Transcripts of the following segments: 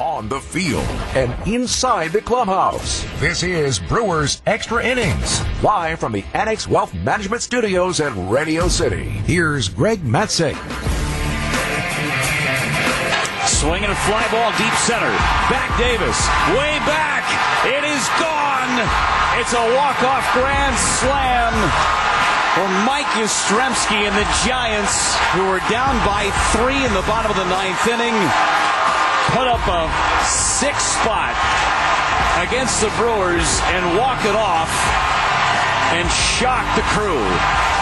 on the field, and inside the clubhouse. This is Brewers Extra Innings, live from the Annex Wealth Management Studios at Radio City. Here's Greg Matzek. Swinging a fly ball deep center. Back Davis. Way back. It is gone. It's a walk-off grand slam for Mike Yastrzemski and the Giants, who were down by three in the bottom of the ninth inning, put up a six spot against the Brewers and walk it off and shock the crew.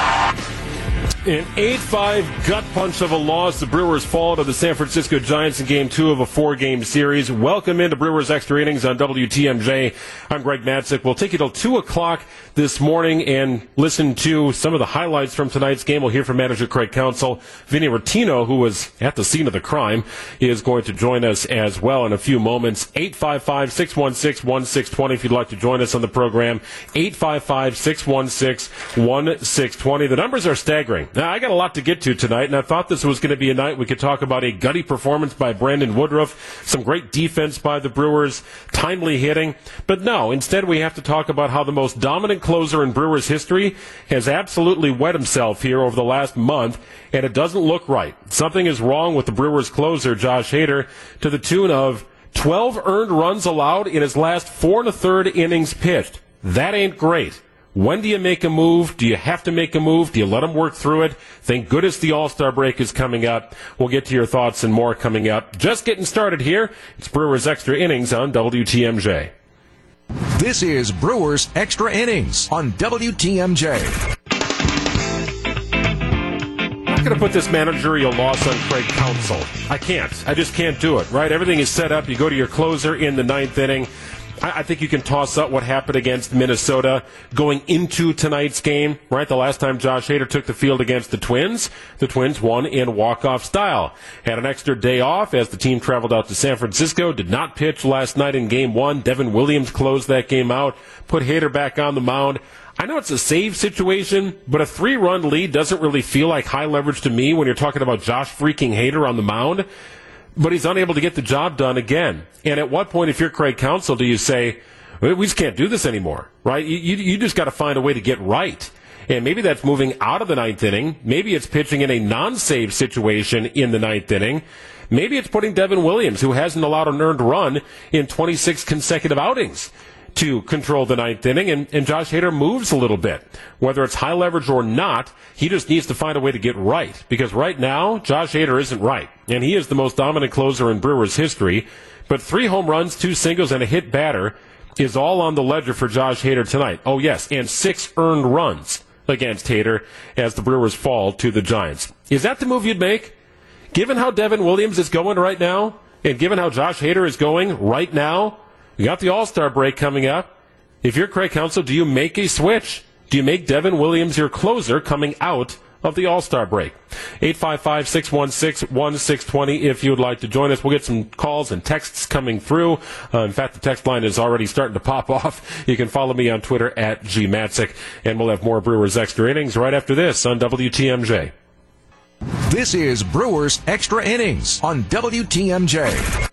An 8-5 gut punch of a loss. The Brewers fall to the San Francisco Giants in game two of a four-game series. Welcome into Brewers Extra Innings on WTMJ. I'm Greg Matzek. We'll take you till 2 o'clock this morning and listen to some of the highlights from tonight's game. We'll hear from manager Craig Counsell. Vinny Rottino, who was at the scene of the crime, is going to join us as well in a few moments. 855-616-1620 if you'd like to join us on the program. 855-616-1620. The numbers are staggering. Now, I got a lot to get to tonight, and I thought this was going to be a night we could talk about a gutty performance by Brandon Woodruff, some great defense by the Brewers, timely hitting. But no, instead we have to talk about how the most dominant closer in Brewers history has absolutely wet himself here over the last month, and it doesn't look right. Something is wrong with the Brewers closer, Josh Hader, to the tune of 12 earned runs allowed in his last four and a third innings pitched. That ain't great. When do you make a move? Do you have to make a move? Do you let them work through it? Thank goodness the All-Star break is coming up. We'll get to your thoughts and more coming up. Just getting started here. It's Brewers Extra Innings on WTMJ. This is Brewers Extra Innings on WTMJ. I'm not going to put this managerial loss on Craig Counsell. I can't. I just can't do it, right? Everything is set up. You go to your closer in the ninth inning. I, think you can toss up what happened against Minnesota going into tonight's game, right? The last time Josh Hader took the field against the Twins, the Twins won in walk-off style. Had an extra day off as the team traveled out to San Francisco, did not pitch last night in game one. Devin Williams closed that game out, put Hader back on the mound. I know it's a save situation, but a three run lead doesn't really feel like high leverage to me when you're talking about Josh freaking Hader on the mound but he's unable to get the job done again. And at what point, if you're Craig Counsell, do you say, we just can't do this anymore, right? You, you, you just got to find a way to get right. And maybe that's moving out of the ninth inning. Maybe it's pitching in a non-save situation in the ninth inning. Maybe it's putting Devin Williams, who hasn't allowed an earned run in 26 consecutive outings to control the ninth inning, and, and Josh Hader moves a little bit. Whether it's high leverage or not, he just needs to find a way to get right. Because right now, Josh Hader isn't right. And he is the most dominant closer in Brewers history. But three home runs, two singles, and a hit batter is all on the ledger for Josh Hader tonight. Oh, yes, and six earned runs against Hader as the Brewers fall to the Giants. Is that the move you'd make? Given how Devin Williams is going right now, and given how Josh Hader is going right now, you got the All Star break coming up. If you're Craig Counsell, do you make a switch? Do you make Devin Williams your closer coming out of the All Star break? 855 616 1620 if you would like to join us. We'll get some calls and texts coming through. Uh, in fact, the text line is already starting to pop off. You can follow me on Twitter at gmatzek, and we'll have more Brewers Extra Innings right after this on WTMJ. This is Brewers Extra Innings on WTMJ.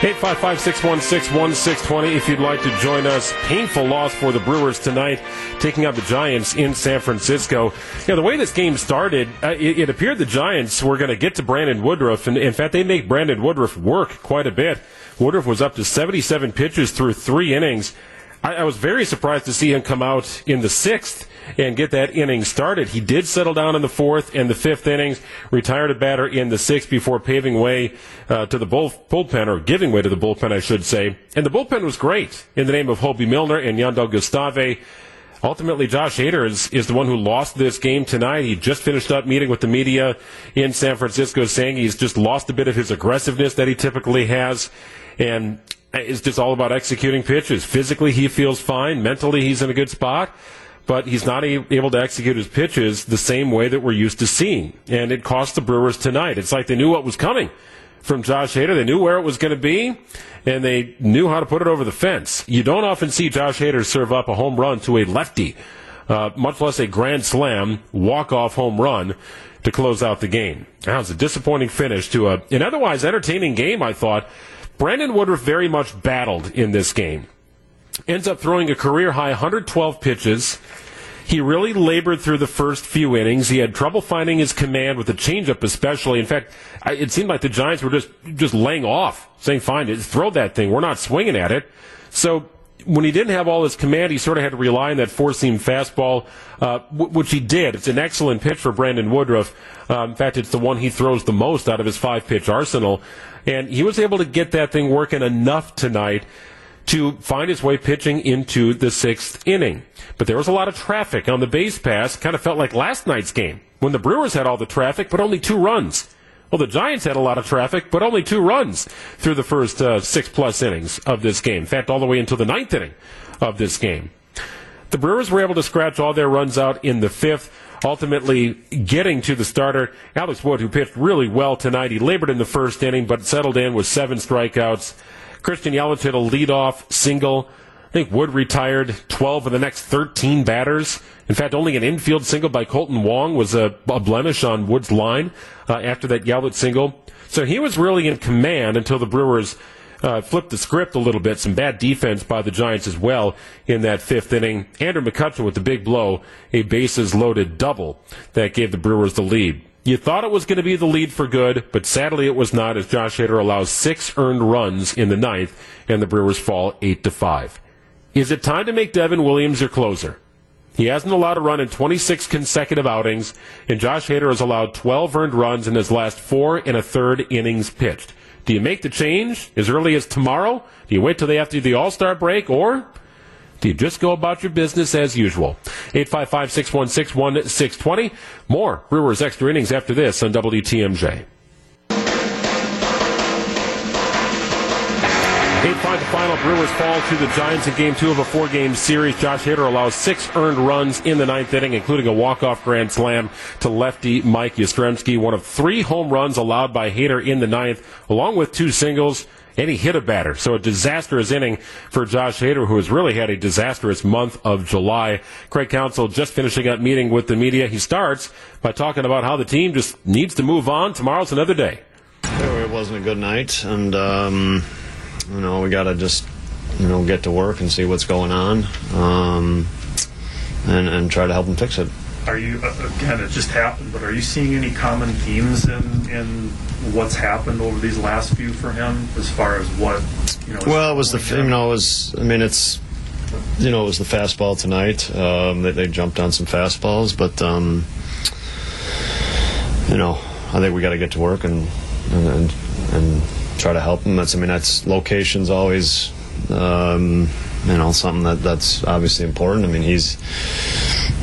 855-616-1620 if you'd like to join us. Painful loss for the Brewers tonight, taking out the Giants in San Francisco. You know, the way this game started, uh, it, it, appeared the Giants were going to get to Brandon Woodruff, and in fact, they make Brandon Woodruff work quite a bit. Woodruff was up to 77 pitches through three innings. I, I was very surprised to see him come out in the sixth and get that inning started. He did settle down in the fourth and the fifth innings, retired a batter in the sixth before paving way uh, to the bull- bullpen, or giving way to the bullpen, I should say. And the bullpen was great in the name of Hoby Milner and Jandel Gustave. Ultimately, Josh Hader is, is the one who lost this game tonight. He just finished up meeting with the media in San Francisco saying he's just lost a bit of his aggressiveness that he typically has. And it's just all about executing pitches. Physically, he feels fine. Mentally, he's in a good spot but he's not able to execute his pitches the same way that we're used to seeing. And it cost the Brewers tonight. It's like they knew what was coming from Josh Hader. They knew where it was going to be, and they knew how to put it over the fence. You don't often see Josh Hader serve up a home run to a lefty uh, much less a grand slam walk-off home run to close out the game. That was a disappointing finish to a, an otherwise entertaining game, I thought. Brandon Woodruff very much battled in this game. Ends up throwing a career high 112 pitches. He really labored through the first few innings. He had trouble finding his command with the changeup, especially. In fact, it seemed like the Giants were just just laying off, saying, "Fine, throw that thing. We're not swinging at it." So when he didn't have all his command, he sort of had to rely on that four seam fastball, uh, which he did. It's an excellent pitch for Brandon Woodruff. Uh, in fact, it's the one he throws the most out of his five pitch arsenal. And he was able to get that thing working enough tonight to find his way pitching into the sixth inning. But there was a lot of traffic on the base pass. Kind of felt like last night's game when the Brewers had all the traffic, but only two runs. Well, the Giants had a lot of traffic, but only two runs through the first uh, six plus innings of this game. In fact, all the way until the ninth inning of this game. The Brewers were able to scratch all their runs out in the fifth, ultimately getting to the starter, Alex Wood, who pitched really well tonight. He labored in the first inning, but settled in with seven strikeouts. Christian Yelich hit a leadoff single. I think Wood retired 12 of the next 13 batters. In fact, only an infield single by Kolten Wong was a, a blemish on Wood's line uh, after that Yelich single. So he was really in command until the Brewers uh, flipped the script a little bit. Some bad defense by the Giants as well in that fifth inning. Andrew McCutchen with the big blow, a bases loaded double that gave the Brewers the lead. You thought it was going to be the lead for good, but sadly it was not as Josh Hader allows six earned runs in the ninth and the Brewers fall eight to five. Is it time to make Devin Williams your closer? He hasn't allowed a run in 26 consecutive outings, and Josh Hader has allowed 12 earned runs in his last four and a third innings pitched. Do you make the change as early as tomorrow? Do you wait till the after the All Star break, or do you just go about your business as usual? 855 616 1620. More Brewers extra innings after this on WTMJ. 8-5 the final. Brewers fall to the Giants in game two of a four-game series. Josh Hader allows six earned runs in the ninth inning, including a walk-off grand slam to lefty Mike Yastrzemski. One of three home runs allowed by Hader in the ninth, along with two singles and he hit a batter. So a disastrous inning for Josh Hader, who has really had a disastrous month of July. Craig Counsell just finishing up meeting with the media. He starts by talking about how the team just needs to move on. Tomorrow's another day. It wasn't a good night, and um, you know, we got to just, you know, get to work and see what's going on, um, and and try to help them fix it. Are you again? It just happened, but are you seeing any common themes in in what's happened over these last few for him, as far as what you know? Well, it was the you know it was I mean it's you know it was the fastball tonight. Um, they, they jumped on some fastballs, but um, you know I think we got to get to work and and and, and try to help him. That's I mean that's locations always um, you know something that that's obviously important. I mean he's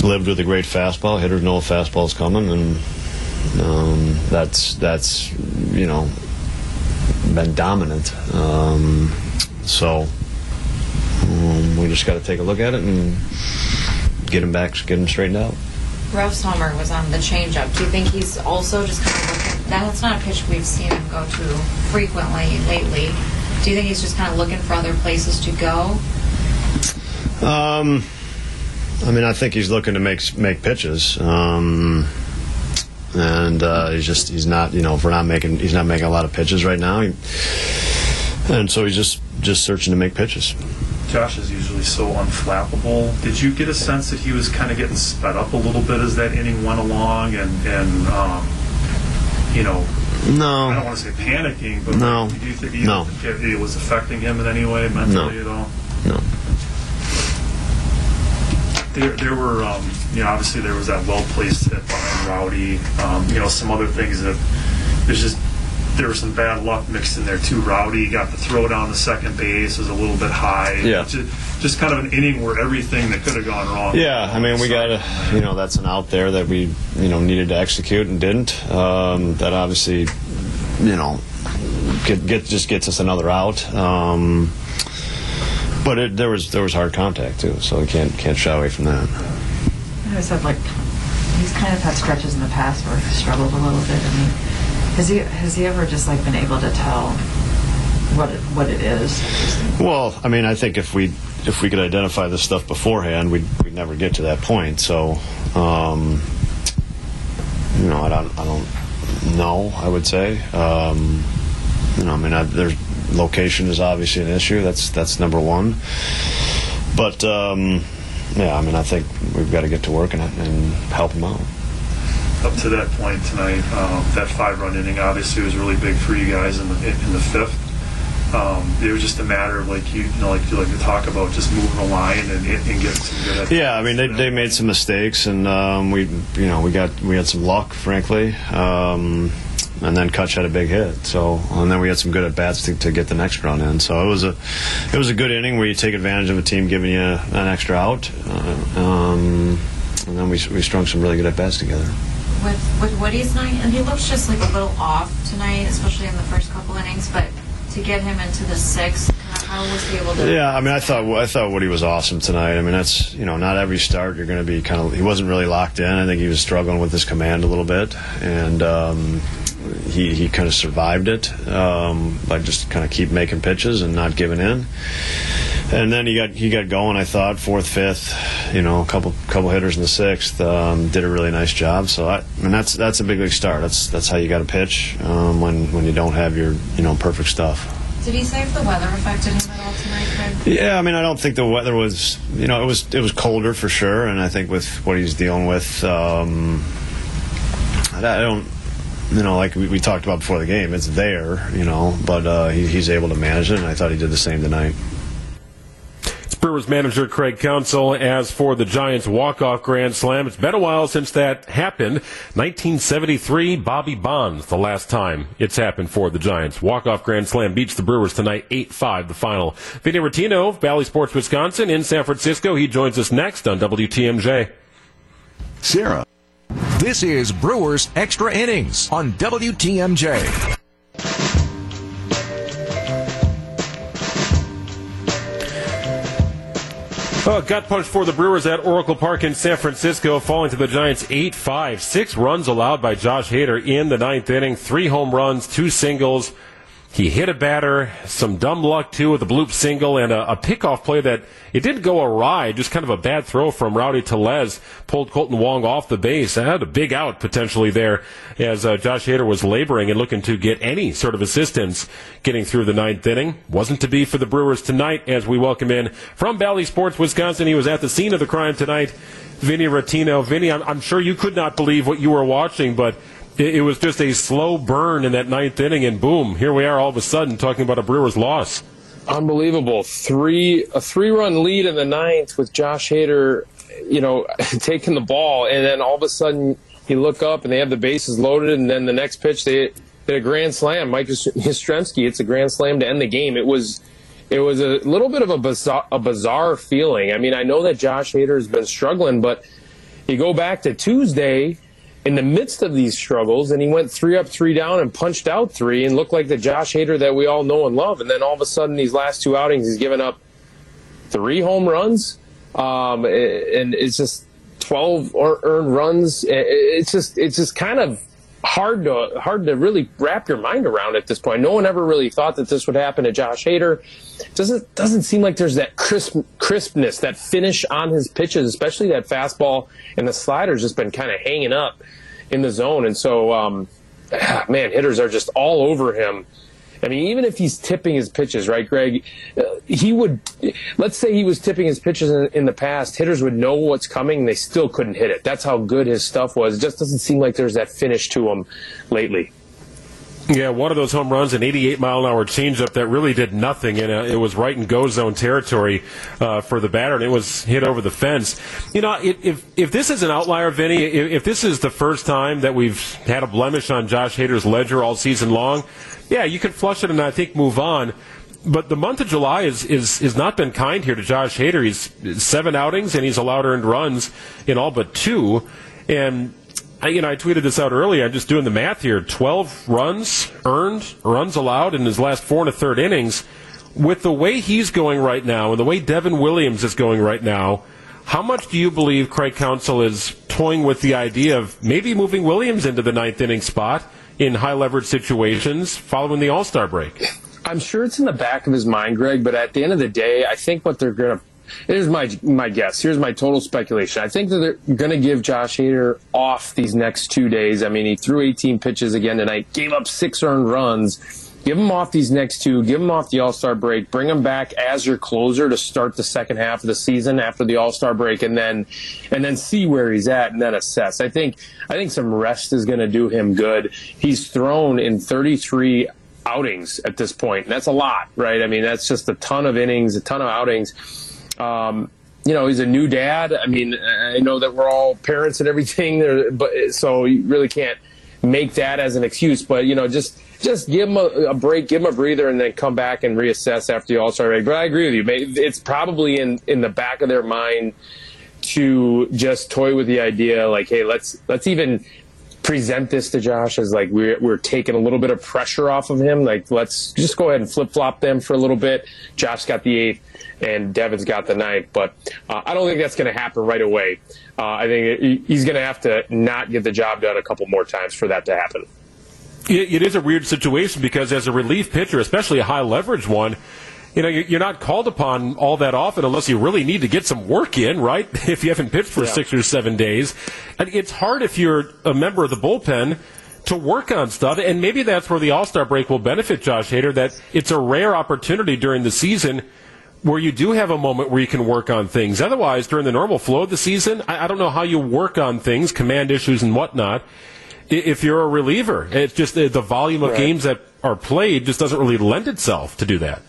lived with a great fastball. Hitters know a fastball's coming, and um, that's that's you know been dominant. Um, so um, we just got to take a look at it and get him back, get him straightened out. Ralph Sommer was on the changeup. Do you think he's also just kind of looking? That's not a pitch we've seen him go to frequently lately. Do you think he's just kind of looking for other places to go? Um, I mean, I think he's looking to make make pitches. Um, and uh, he's just he's not you know if we're not making he's not making a lot of pitches right now, he, and so he's just just searching to make pitches. Josh is usually so unflappable. Did you get a sense that he was kind of getting sped up a little bit as that inning went along, and and um, you know, no, I don't want to say panicking, but no, do you think, no. it was affecting him in any way mentally no. at all? No. There, there were, um, you know, obviously there was that well placed hit behind Rowdy. Um, you know, some other things that there's just there was some bad luck mixed in there too. Rowdy got the throw down the second base was a little bit high. Yeah. Just, just kind of an inning where everything that could have gone wrong. Yeah, I mean, we got a, you know, that's an out there that we, you know, needed to execute and didn't. Um, that obviously, you know, get, get just gets us another out. Um, but it, there was there was hard contact too, so we can't can't shy away from that. I always had like he's kind of had stretches in the past where he's struggled a little bit. I mean, has he has he ever just like been able to tell what it, what it is? Well, I mean, I think if we if we could identify this stuff beforehand, we'd, we'd never get to that point. So, um, you know, I don't, I don't know. I would say, um, you know, I mean, I, there's location is obviously an issue. That's that's number one. But um, yeah, I mean, I think we've got to get to work and, and help them out. Up to that point tonight, um, that five-run inning obviously was really big for you guys in the in the fifth. Um, it was just a matter of like you, you know, like you like to talk about just moving the line and, and getting some good. At Yeah, I mean they, they made some mistakes, and um, we you know we got we had some luck, frankly, um, and then Kutch had a big hit. So and then we had some good at bats to, to get the next run in. So it was a it was a good inning where you take advantage of a team giving you an extra out, uh, um, and then we we strung some really good at bats together. with with Woody's night, and he looks just like a little off tonight, especially in the first couple innings. But to get him into the sixth, how was he able to? Yeah, I mean, I thought I thought Woody was awesome tonight. I mean, that's you know, not every start you're going to be kind of. He wasn't really locked in. I think he was struggling with his command a little bit, and um, he he kind of survived it um, by just kind of keep making pitches and not giving in. And then he got he got going. I thought fourth, fifth, you know, a couple couple hitters in the sixth. Um, did a really nice job. So I, I mean, that's that's a big league start. That's that's how you got to pitch um, when when you don't have your you know perfect stuff. Did he say if the weather affected him at all tonight, Craig? Yeah, I mean, I don't think the weather was, you know, it was it was colder for sure, and I think with what he's dealing with, um, I I don't, you know, like we, we talked about before the game, it's there, you know, but uh, he, he's able to manage it, and I thought he did the same tonight. It's Brewers manager Craig Counsell. As for the Giants walk-off grand slam, it's been a while since that happened. 1973, Bobby Bonds, the last time it's happened for the Giants. Walk-off grand slam beats the Brewers tonight, 8-5, the final. Vinny Rottino, Bally Sports Wisconsin, in San Francisco. He joins us next on WTMJ. Sarah. This is Brewers Extra Innings on WTMJ. Oh, gut punch for the Brewers at Oracle Park in San Francisco, falling to the Giants 8 5. Six runs allowed by Josh Hader in the ninth inning. Three home runs, two singles. He hit a batter, some dumb luck too with a bloop single and a, a pickoff play that it didn't go awry, just kind of a bad throw from Rowdy Tellez pulled Kolten Wong off the base. Had a big out potentially there as uh, Josh Hader was laboring and looking to get any sort of assistance getting through the ninth inning. Wasn't to be for the Brewers tonight as we welcome in from Bally Sports Wisconsin. He was at the scene of the crime tonight. Vinny Rottino. Vinny, I'm, I'm sure you could not believe what you were watching, but it, it was just a slow burn in that ninth inning, and boom, here we are all of a sudden talking about a Brewers loss. unbelievable three a three run lead in the ninth with Josh Hader, you know, taking the ball, and then all of a sudden you look up and they have the bases loaded, and then the next pitch they did a grand slam. Mike Yastrzemski, it's a grand slam to end the game. It was. It was a little bit of a bizarre, a bizarre feeling. I mean, I know that Josh Hader has been struggling, but you go back to Tuesday, in the midst of these struggles, and he went three up, three down, and punched out three, and looked like the Josh Hader that we all know and love. And then all of a sudden, these last two outings, he's given up three home runs, um, and it's just twelve earned runs. It's just it's just kind of hard to hard to really wrap your mind around at this point. No one ever really thought that this would happen to Josh Hader. Doesn't doesn't seem like there's that crisp crispness, that finish on his pitches, especially that fastball and the slider's just been kind of hanging up in the zone. And so, um, man, hitters are just all over him. I mean, even if he's tipping his pitches, right, Greg? Uh, he would, let's say he was tipping his pitches in, in, the past, hitters would know what's coming, they still couldn't hit it. That's how good his stuff was. It just doesn't seem like there's that finish to him lately. Yeah, one of those home runs, an 88 mile an hour changeup that really did nothing, and uh, it was right in go zone territory uh, for the batter, and it was hit over the fence. You know, if if this is an outlier, Vinny, if, this is the first time that we've had a blemish on Josh Hader's ledger all season long, yeah, you can flush it and I think move on. But the month of July is is is not been kind here to Josh Hader. He's seven outings and he's allowed earned runs in all but two, and I, you know, I tweeted this out earlier. I'm just doing the math here. 12 runs earned, runs allowed in his last four and a third innings. With the way he's going right now and the way Devin Williams is going right now, how much do you believe Craig Counsell is toying with the idea of maybe moving Williams into the ninth inning spot in high leverage situations following the All Star break? I'm sure it's in the back of his mind, Greg, but at the end of the day, I think what they're going to here's my my guess. Here's my total speculation. I think that they're going to give Josh Hader off these next two days. I mean, he threw 18 pitches again tonight, gave up six earned runs. Give him off these next two. Give him off the All Star break. Bring him back as your closer to start the second half of the season after the All Star break, and then and then see where he's at and then assess. I think I think some rest is going to do him good. He's thrown in 33 outings at this point. That's a lot, right? I mean, that's just a ton of innings, a ton of outings. Um, you know, he's a new dad. I mean, I know that we're all parents and everything, but so you really can't make that as an excuse. But you know, just just give him a, a break, give him a breather, and then come back and reassess after the All Star break. But I agree with you. It's probably in in the back of their mind to just toy with the idea, like, hey, let's let's even present this to Josh as like we're we're taking a little bit of pressure off of him. Like let's just go ahead and flip flop them for a little bit. Josh got the eighth, and Devin's got the ninth. But uh, I don't think that's going to happen right away. Uh, I think he's going to have to not get the job done a couple more times for that to happen. it is a weird situation because as a relief pitcher, especially a high leverage one you know, you're not called upon all that often unless you really need to get some work in, right? If you haven't pitched for yeah. six or seven days. And it's hard if you're a member of the bullpen to work on stuff. And maybe that's where the All Star break will benefit Josh Hader, that it's a rare opportunity during the season where you do have a moment where you can work on things. Otherwise, during the normal flow of the season, I, I don't know how you work on things, command issues and whatnot, if you're a reliever. It's just uh, the volume of right. games that are played just doesn't really lend itself to do that.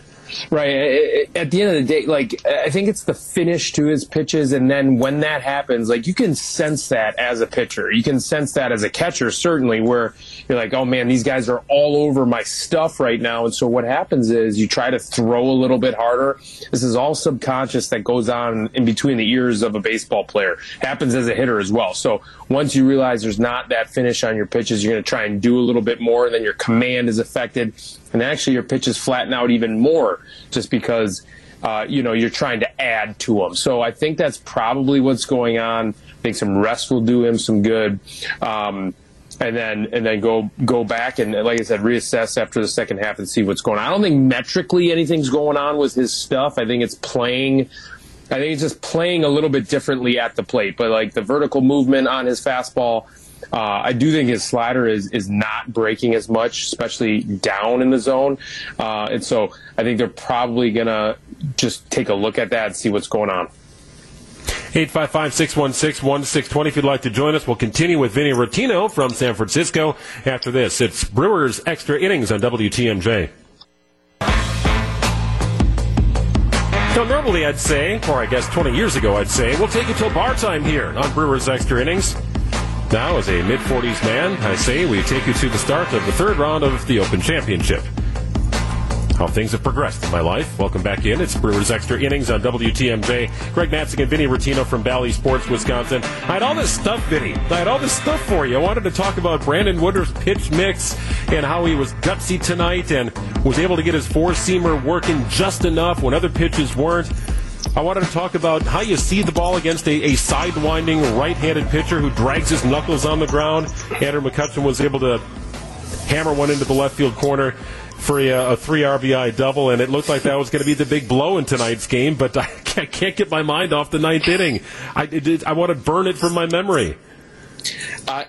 Right. At the end of the day, like I think it's the finish to his pitches, and then when that happens, like you can sense that as a pitcher. You can sense that as a catcher, certainly, where you're like, oh man, these guys are all over my stuff right now. And so what happens is you try to throw a little bit harder. This is all subconscious that goes on in between the ears of a baseball player. Happens as a hitter as well. So once you realize there's not that finish on your pitches, you're going to try and do a little bit more, and then your command is affected and actually your pitches flatten out even more just because uh, you know you're trying to add to them. So I think that's probably what's going on. I think some rest will do him some good. Um, and then and then go go back and like I said, reassess after the second half and see what's going on. I don't think metrically anything's going on with his stuff. I think it's playing. I think it's just playing a little bit differently at the plate. But like the vertical movement on his fastball, uh, I do think his slider is is not breaking as much, especially down in the zone. Uh, and so I think they're probably gonna just take a look at that and see what's going on. 855-616-1620 if you'd like to join us. We'll continue with Vinny Rottino from San Francisco after this. It's Brewers Extra Innings on WTMJ. So normally I'd say, or I guess 20 years ago I'd say, we'll take you till bar time here on Brewers Extra Innings. Now, as a mid 40s man, I say we take you to the start of the third round of the Open Championship. How things have progressed in my life. Welcome back in. It's Brewers Extra Innings on WTMJ. Greg Matzek and Vinny Rottino from Bally Sports, Wisconsin. I had all this stuff, Vinny. I had all this stuff for you. I wanted to talk about Brandon Woodruff's pitch mix and how he was gutsy tonight and was able to get his four seamer working just enough when other pitches weren't. I wanted to talk about how you see the ball against a, a sidewinding right-handed pitcher who drags his knuckles on the ground. Andrew McCutchen was able to hammer one into the left field corner for a, a, three RBI double, and it looked like that was going to be the big blow in tonight's game. But I can't, can't get my mind off the ninth inning. I, it, I want to burn it from my memory. Uh,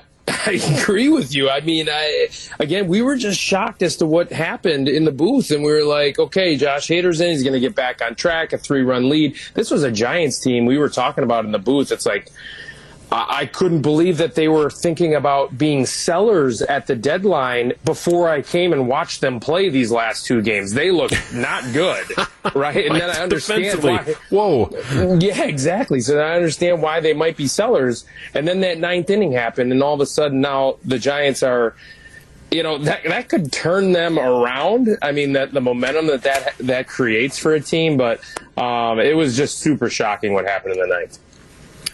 I agree with you. I mean, I again, we were just shocked as to what happened in the booth, and we were like, okay, Josh Hader's in. He's going to get back on track. A three-run lead. This was a Giants team we were talking about in the booth. It's like I couldn't believe that they were thinking about being sellers at the deadline before I came and watched them play these last two games. They look not good, right? And then I understand why. Whoa. Yeah, exactly. So I understand why they might be sellers. And then that ninth inning happened, and all of a sudden now the Giants are you know that that could turn them around. I mean, that the momentum that that that creates for a team, but um, it was just super shocking what happened in the ninth.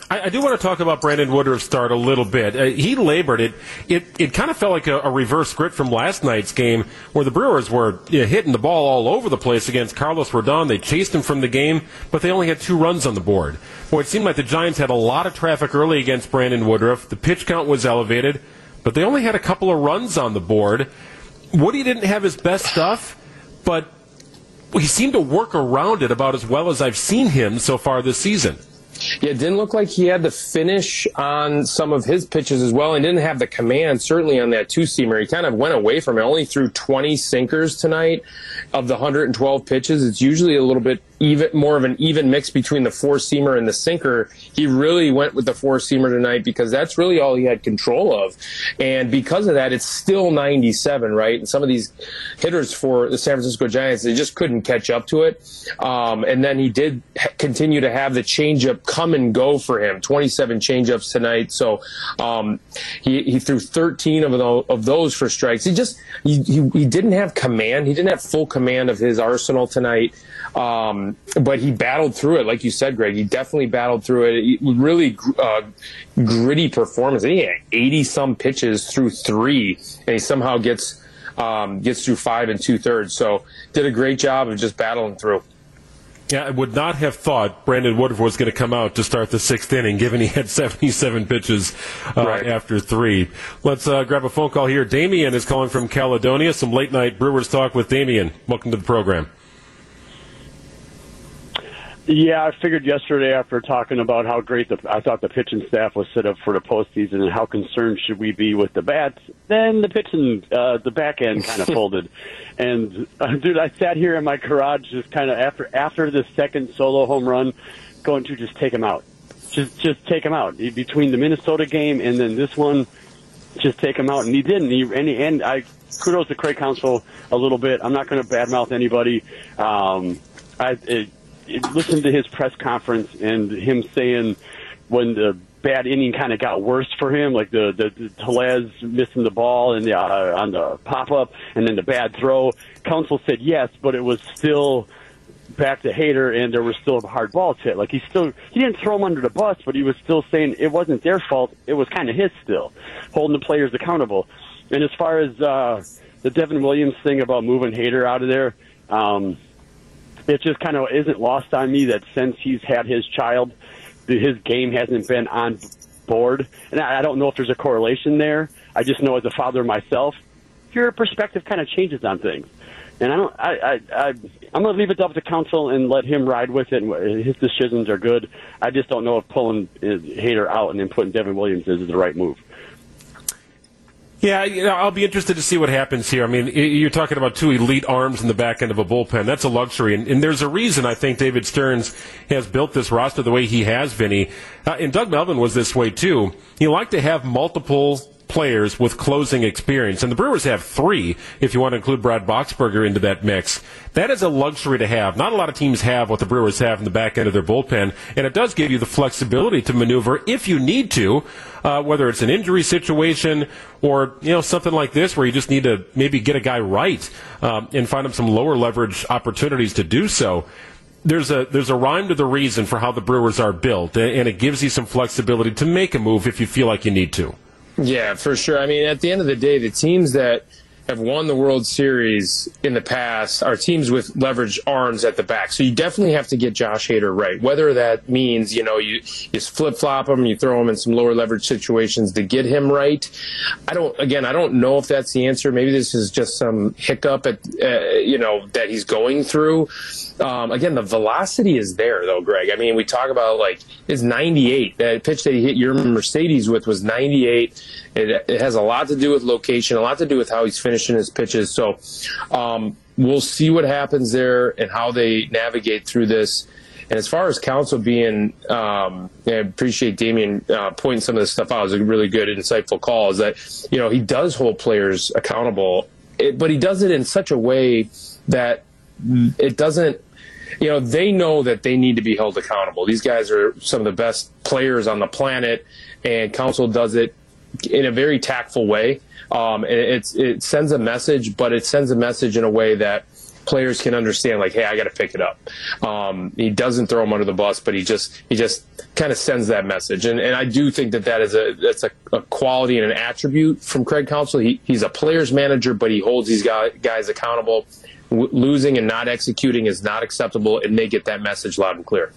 I, I, do want to talk about Brandon Woodruff's start a little bit. Uh, he labored it. It it kind of felt like a, a, reverse script from last night's game, where the Brewers were you know, hitting the ball all over the place against Carlos Rodon. They chased him from the game, but they only had two runs on the board. Boy, it seemed like the Giants had a lot of traffic early against Brandon Woodruff. The pitch count was elevated, but they only had a couple of runs on the board. Woody didn't have his best stuff, but he seemed to work around it about as well as I've seen him so far this season. Yeah, it didn't look like he had the finish on some of his pitches as well, and didn't have the command certainly on that two seamer. He kind of went away from it. Only threw 20 sinkers tonight of the 112 pitches. It's usually a little bit even more of an even mix between the four seamer and the sinker. He really went with the four seamer tonight because that's really all he had control of. And because of that, it's still 97, right? And some of these hitters for the San Francisco Giants, they just couldn't catch up to it. Um, and then he did continue to have the changeup come and go for him. 27 changeups tonight. So um, he, he threw 13 of, the, of those for strikes. He just he, he, he didn't have command. He didn't have full command of his arsenal tonight. Um, but he battled through it, like you said, Greg. He definitely battled through it. Really uh, gritty performance. he had 80 some pitches through three, and he somehow gets um, gets through five and two thirds. So did a great job of just battling through. Yeah, I would not have thought Brandon Woodruff was going to come out to start the sixth inning, given he had 77 pitches uh, right. after three. Let's uh, grab a phone call here. Damien is calling from Caledonia. Some late night Brewers talk with Damien. Welcome to the program. Yeah, I figured yesterday after talking about how great the I thought the pitching staff was set up for the postseason and how concerned should we be with the bats. Then the pitching, uh, the back end kind of folded, and uh, dude, I sat here in my garage just kind of after after the second solo home run, going to just take him out, just just take him out between the Minnesota game and then this one, just take him out, and he didn't. He and, he, and I kudos to Craig Counsell a little bit. I'm not going to badmouth anybody. Um, I. It, listen to his press conference and him saying when the bad inning kind of got worse for him, like the the, the Tellez missing the ball and the uh, on the pop up, and then the bad throw. Counsell said yes, but it was still back to Hader, and there was still a hard ball hit. Like he still he didn't throw him under the bus, but he was still saying it wasn't their fault. It was kind of his still, holding the players accountable. And as far as uh, the Devin Williams thing about moving Hader out of there. Um, it just kind of isn't lost on me that since he's had his child, his game hasn't been on board. And I don't know if there's a correlation there. I just know as a father myself, your perspective kind of changes on things. And I don't. I. I. I I'm going to leave it up to Counsell and let him ride with it. And his decisions are good. I just don't know if pulling Hader out and then putting Devin Williams is the right move. Yeah, you know, I'll be interested to see what happens here. I mean, you're talking about two elite arms in the back end of a bullpen. That's a luxury, and, and there's a reason I think David Stearns has built this roster the way he has, Vinny. Uh, and Doug Melvin was this way too. He liked to have multiple players with closing experience. And the Brewers have three, if you want to include Brad Boxberger into that mix. That is a luxury to have. Not a lot of teams have what the Brewers have in the back end of their bullpen. And it does give you the flexibility to maneuver if you need to, uh, whether it's an injury situation or, you know, something like this where you just need to maybe get a guy right um, and find him some lower leverage opportunities to do so there's a there's a rhyme to the reason for how the Brewers are built, and it gives you some flexibility to make a move if you feel like you need to. Yeah, for sure. I mean, at the end of the day, the teams that have won the World Series in the past are teams with leverage arms at the back. So you definitely have to get Josh Hader right. Whether that means, you know, you, you flip flop him, you throw him in some lower leverage situations to get him right. I don't, again, I don't know if that's the answer. Maybe this is just some hiccup at, uh, you know, that he's going through. Um, again, the velocity is there, though, Greg. I mean, we talk about like it's 98. That pitch that he hit your Mercedes with was 98. It, it, has a lot to do with location, a lot to do with how he's finishing his pitches. So um, we'll see what happens there and how they navigate through this. And as far as Counsell being, um, I appreciate Damien uh, pointing some of this stuff out. It was a really good, insightful call. Is that you know he does hold players accountable, it, but he does it in such a way that it doesn't you know, they know that they need to be held accountable. These guys are some of the best players on the planet, and Counsell does it in a very tactful way. Um, it, it sends a message, but it sends a message in a way that players can understand like hey i got to pick it up um, he doesn't throw them under the bus but he just he just kind of sends that message and, and i do think that that is a that's a, a quality and an attribute from craig counsell he, he's a players manager but he holds these guys, guys accountable losing and not executing is not acceptable, and they get that message loud and clear.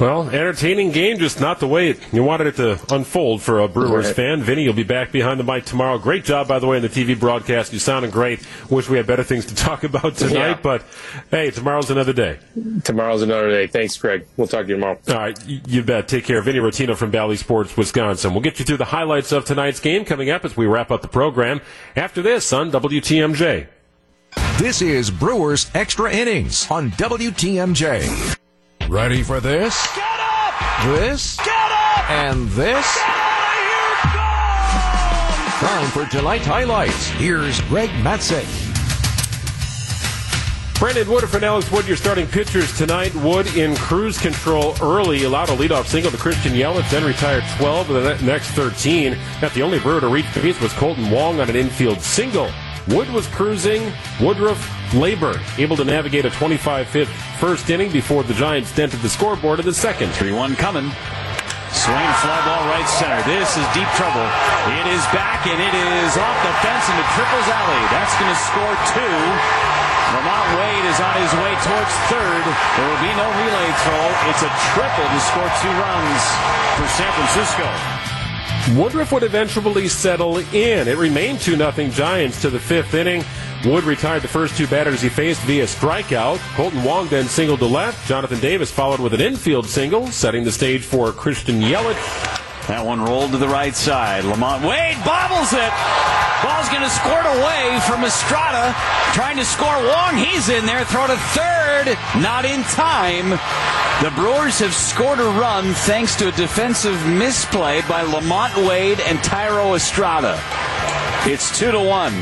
Well, entertaining game, just not the way you wanted it to unfold for a Brewers Right. fan. Vinny, you'll be back behind the mic tomorrow. Great job, by the way, in the TV broadcast. You sounded great. Wish we had better things to talk about tonight, Yeah. but hey, tomorrow's another day. Tomorrow's another day. Thanks, Craig. We'll talk to you tomorrow. All right, you bet. Take care. Vinny Rottino from Bally Sports, Wisconsin. We'll get you through the highlights of tonight's game coming up as we wrap up the program after this on WTMJ. This is Brewers Extra Innings on WTMJ. Ready for this? Get up! This? Get up! And this? Here, Time for tonight's highlights. Here's Greg Matzek. Brandon Wood and Alex Wood, your starting pitchers tonight. Wood in cruise control early, allowed a leadoff single to Christian Yelich, then retired 12 of the next 13. Not the only Brewer to reach base was Kolten Wong on an infield single. Wood was cruising. Woodruff, Labor, able to navigate a 25-5 first inning before the Giants dented the scoreboard in the second. 3-1 coming. Swing fly ball right center. This is deep trouble. It is back and it is off the fence into Triples Alley. That's going to score two. LaMonte Wade is on his way towards third. There will be no relay throw. It's a triple to score two runs for San Francisco. Woodruff would eventually settle in. It remained 2 0 Giants to the fifth inning. Wood retired the first two batters he faced via strikeout. Kolten Wong then singled to left. Jonathan Davis followed with an infield single, setting the stage for Christian Yelich. That one rolled to the right side. LaMonte Wade bobbles it. Ball's going to squirt away from Estrada. Trying to score Wong. He's in there. Throw to third. Not in time. The Brewers have scored a run thanks to a defensive misplay by LaMonte Wade and Thairo Estrada. It's two to one.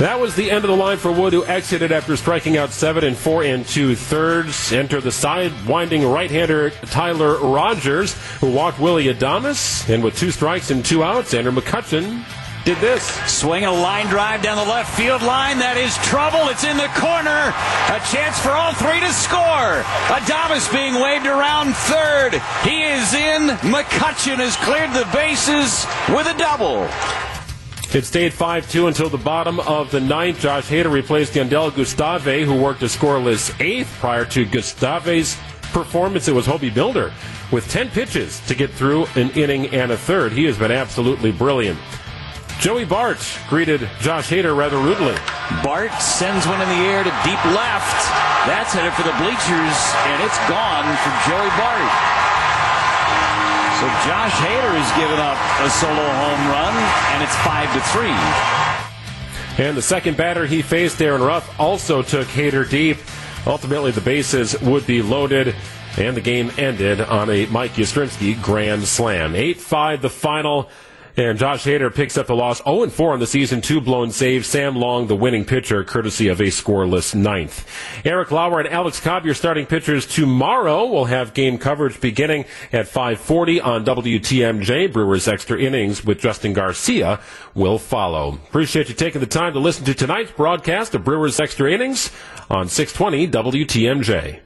That was the end of the line for Wood, who exited after striking out seven and four and two thirds. Enter the side winding right-hander Tyler Rogers, who walked Willy Adames. And with two strikes and two outs, Andrew McCutchen did this. Swing a line drive down the left field line. That is trouble. It's in the corner. A chance for all three to score. Adames being waved around third. He is in. McCutchen has cleared the bases with a double. It stayed 5-2 until the bottom of the ninth. Josh Hader replaced Jandel Gustave, who worked a scoreless eighth. Prior to Gustave's performance, it was Hoby Milner with 10 pitches to get through an inning and a third. He has been absolutely brilliant. Joey Bart greeted Josh Hader rather rudely. Bart sends one in the air to deep left. That's headed for the bleachers, and it's gone for Joey Bart. Josh Hader has given up a solo home run, and it's five to three. And the second batter he faced, Darin Ruf, also took Hader deep. Ultimately, the bases would be loaded, and the game ended on a Mike Yastrzemski grand slam. 8 5 the final. And Josh Hader picks up the loss 0 4 on the season, two blown saves. Sam Long, the winning pitcher, courtesy of a scoreless ninth. Eric Lauer and Alex Cobb, your starting pitchers tomorrow. We'll have game coverage beginning at 5:40 on WTMJ. Brewers extra innings with Justin Garcia will follow. Appreciate you taking the time to listen to tonight's broadcast of Brewers extra innings on 620 WTMJ.